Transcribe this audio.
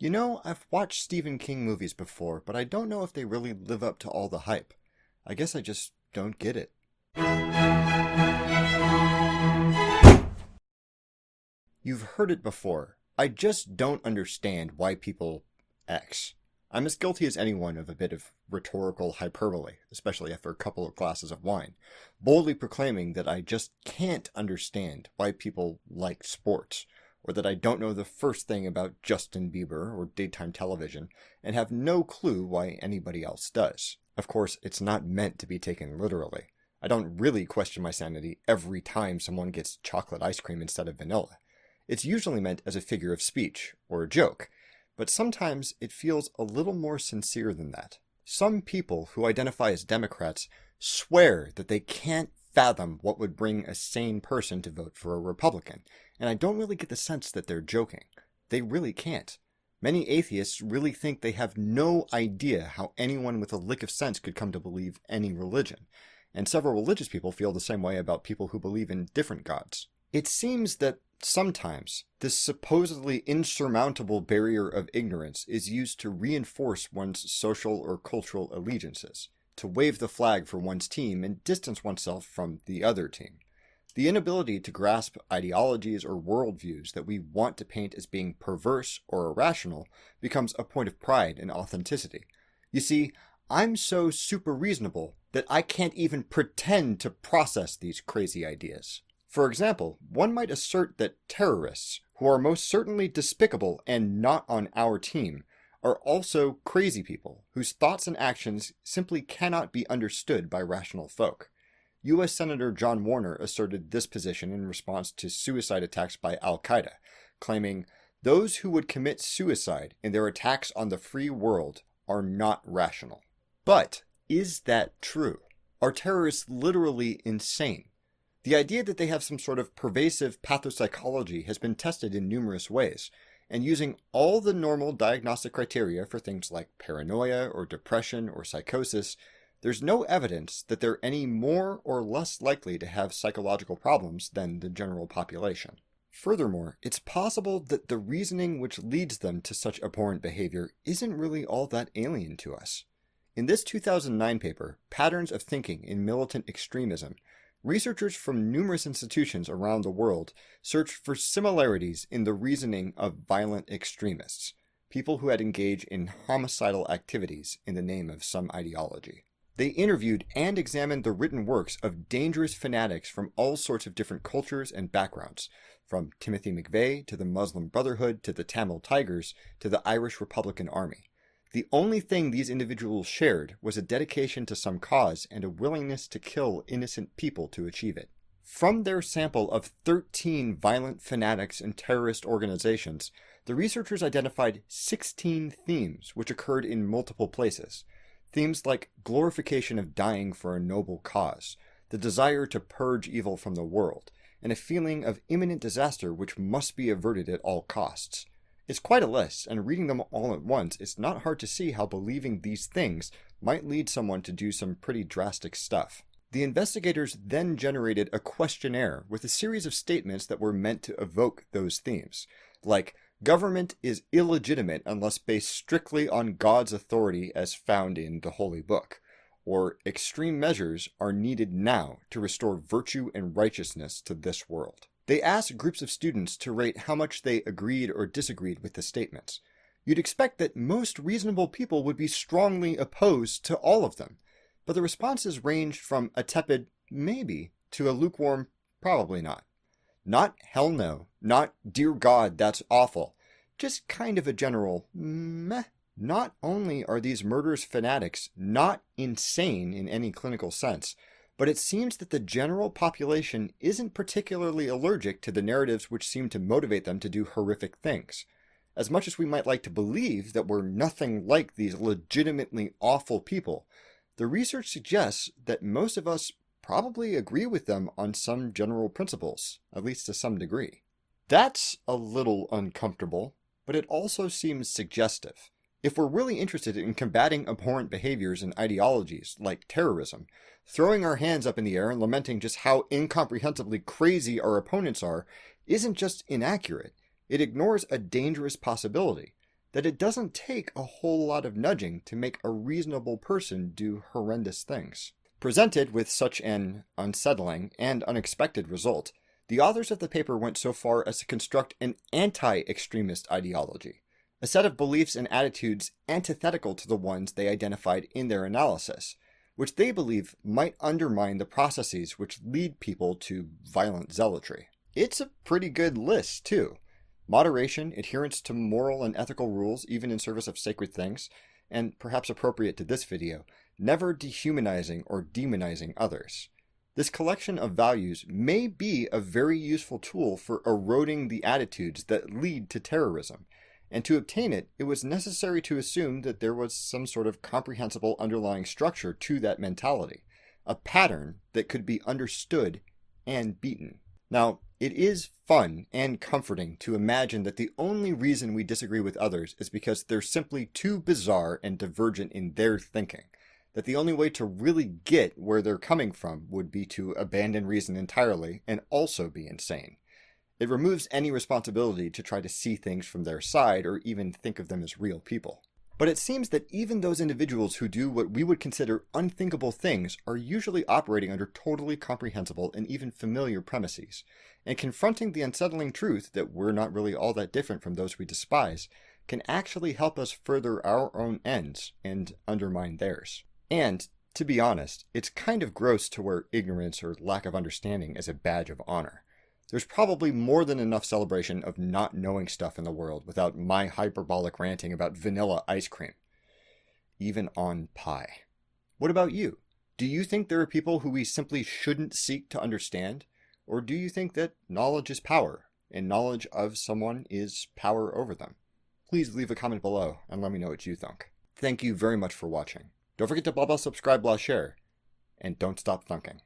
You know, I've watched Stephen King movies before, but I don't know if they really live up to all the hype. I guess I just don't get it. You've heard it before. I just don't understand why people X. I'm as guilty as anyone of a bit of rhetorical hyperbole, especially after a couple of glasses of wine, boldly proclaiming that I just can't understand why people like sports or that I don't know the first thing about Justin Bieber or daytime television, and have no clue why anybody else does. Of course, it's not meant to be taken literally. I don't really question my sanity every time someone gets chocolate ice cream instead of vanilla. It's usually meant as a figure of speech or a joke, but sometimes it feels a little more sincere than that. Some people who identify as Democrats swear that they can't fathom what would bring a sane person to vote for a Republican, and I don't really get the sense that they're joking. They really can't. Many atheists really think they have no idea how anyone with a lick of sense could come to believe any religion, and several religious people feel the same way about people who believe in different gods. It seems that sometimes this supposedly insurmountable barrier of ignorance is used to reinforce one's social or cultural allegiances, to wave the flag for one's team and distance oneself from the other team. The inability to grasp ideologies or worldviews that we want to paint as being perverse or irrational becomes a point of pride and authenticity. You see, I'm so super reasonable that I can't even pretend to process these crazy ideas. For example, one might assert that terrorists, who are most certainly despicable and not on our team, are also crazy people whose thoughts and actions simply cannot be understood by rational folk. U.S. Senator John Warner asserted this position in response to suicide attacks by Al Qaeda, claiming, Those who would commit suicide in their attacks on the free world are not rational. But is that true? Are terrorists literally insane? The idea that they have some sort of pervasive pathopsychology has been tested in numerous ways, and using all the normal diagnostic criteria for things like paranoia or depression or psychosis, there's no evidence that they're any more or less likely to have psychological problems than the general population. Furthermore, it's possible that the reasoning which leads them to such abhorrent behavior isn't really all that alien to us. In this 2009 paper, Patterns of Thinking in Militant Extremism, researchers from numerous institutions around the world searched for similarities in the reasoning of violent extremists, people who had engaged in homicidal activities in the name of some ideology. They interviewed and examined the written works of dangerous fanatics from all sorts of different cultures and backgrounds, from Timothy McVeigh to the Muslim Brotherhood to the Tamil Tigers to the Irish Republican Army. The only thing these individuals shared was a dedication to some cause and a willingness to kill innocent people to achieve it. From their sample of 13 violent fanatics and terrorist organizations, the researchers identified 16 themes which occurred in multiple places. Themes like glorification of dying for a noble cause, the desire to purge evil from the world, and a feeling of imminent disaster which must be averted at all costs. It's quite a list, and reading them all at once, it's not hard to see how believing these things might lead someone to do some pretty drastic stuff. The investigators then generated a questionnaire with a series of statements that were meant to evoke those themes, like Government is illegitimate unless based strictly on God's authority as found in the Holy Book, or extreme measures are needed now to restore virtue and righteousness to this world. They asked groups of students to rate how much they agreed or disagreed with the statements. You'd expect that most reasonable people would be strongly opposed to all of them, but the responses ranged from a tepid maybe to a lukewarm probably not. Not hell no. Not dear God, that's awful. Just kind of a general meh. Not only are these murderous fanatics not insane in any clinical sense, but it seems that the general population isn't particularly allergic to the narratives which seem to motivate them to do horrific things. As much as we might like to believe that we're nothing like these legitimately awful people, the research suggests that most of us probably agree with them on some general principles, at least to some degree. That's a little uncomfortable, but it also seems suggestive. If we're really interested in combating abhorrent behaviors and ideologies, like terrorism, throwing our hands up in the air and lamenting just how incomprehensibly crazy our opponents are isn't just inaccurate, it ignores a dangerous possibility. that it doesn't take a whole lot of nudging to make a reasonable person do horrendous things. Presented with such an unsettling and unexpected result, the authors of the paper went so far as to construct an anti extremist ideology, a set of beliefs and attitudes antithetical to the ones they identified in their analysis, which they believe might undermine the processes which lead people to violent zealotry. It's a pretty good list, too. Moderation, adherence to moral and ethical rules, even in service of sacred things, and perhaps appropriate to this video, never dehumanizing or demonizing others. This collection of values may be a very useful tool for eroding the attitudes that lead to terrorism, and to obtain it, it was necessary to assume that there was some sort of comprehensible underlying structure to that mentality, a pattern that could be understood and beaten. Now, it is fun and comforting to imagine that the only reason we disagree with others is because they're simply too bizarre and divergent in their thinking. That the only way to really get where they're coming from would be to abandon reason entirely and also be insane. It removes any responsibility to try to see things from their side or even think of them as real people. But it seems that even those individuals who do what we would consider unthinkable things are usually operating under totally comprehensible and even familiar premises, and confronting the unsettling truth that we're not really all that different from those we despise can actually help us further our own ends and undermine theirs. And, to be honest, it's kind of gross to wear ignorance or lack of understanding as a badge of honor. There's probably more than enough celebration of not knowing stuff in the world without my hyperbolic ranting about vanilla ice cream. Even on pie. What about you? Do you think there are people who we simply shouldn't seek to understand? Or do you think that knowledge is power, and knowledge of someone is power over them? Please leave a comment below and let me know what you think. Thank you very much for watching. Don't forget to blah blah subscribe, blah share, and don't stop thunking.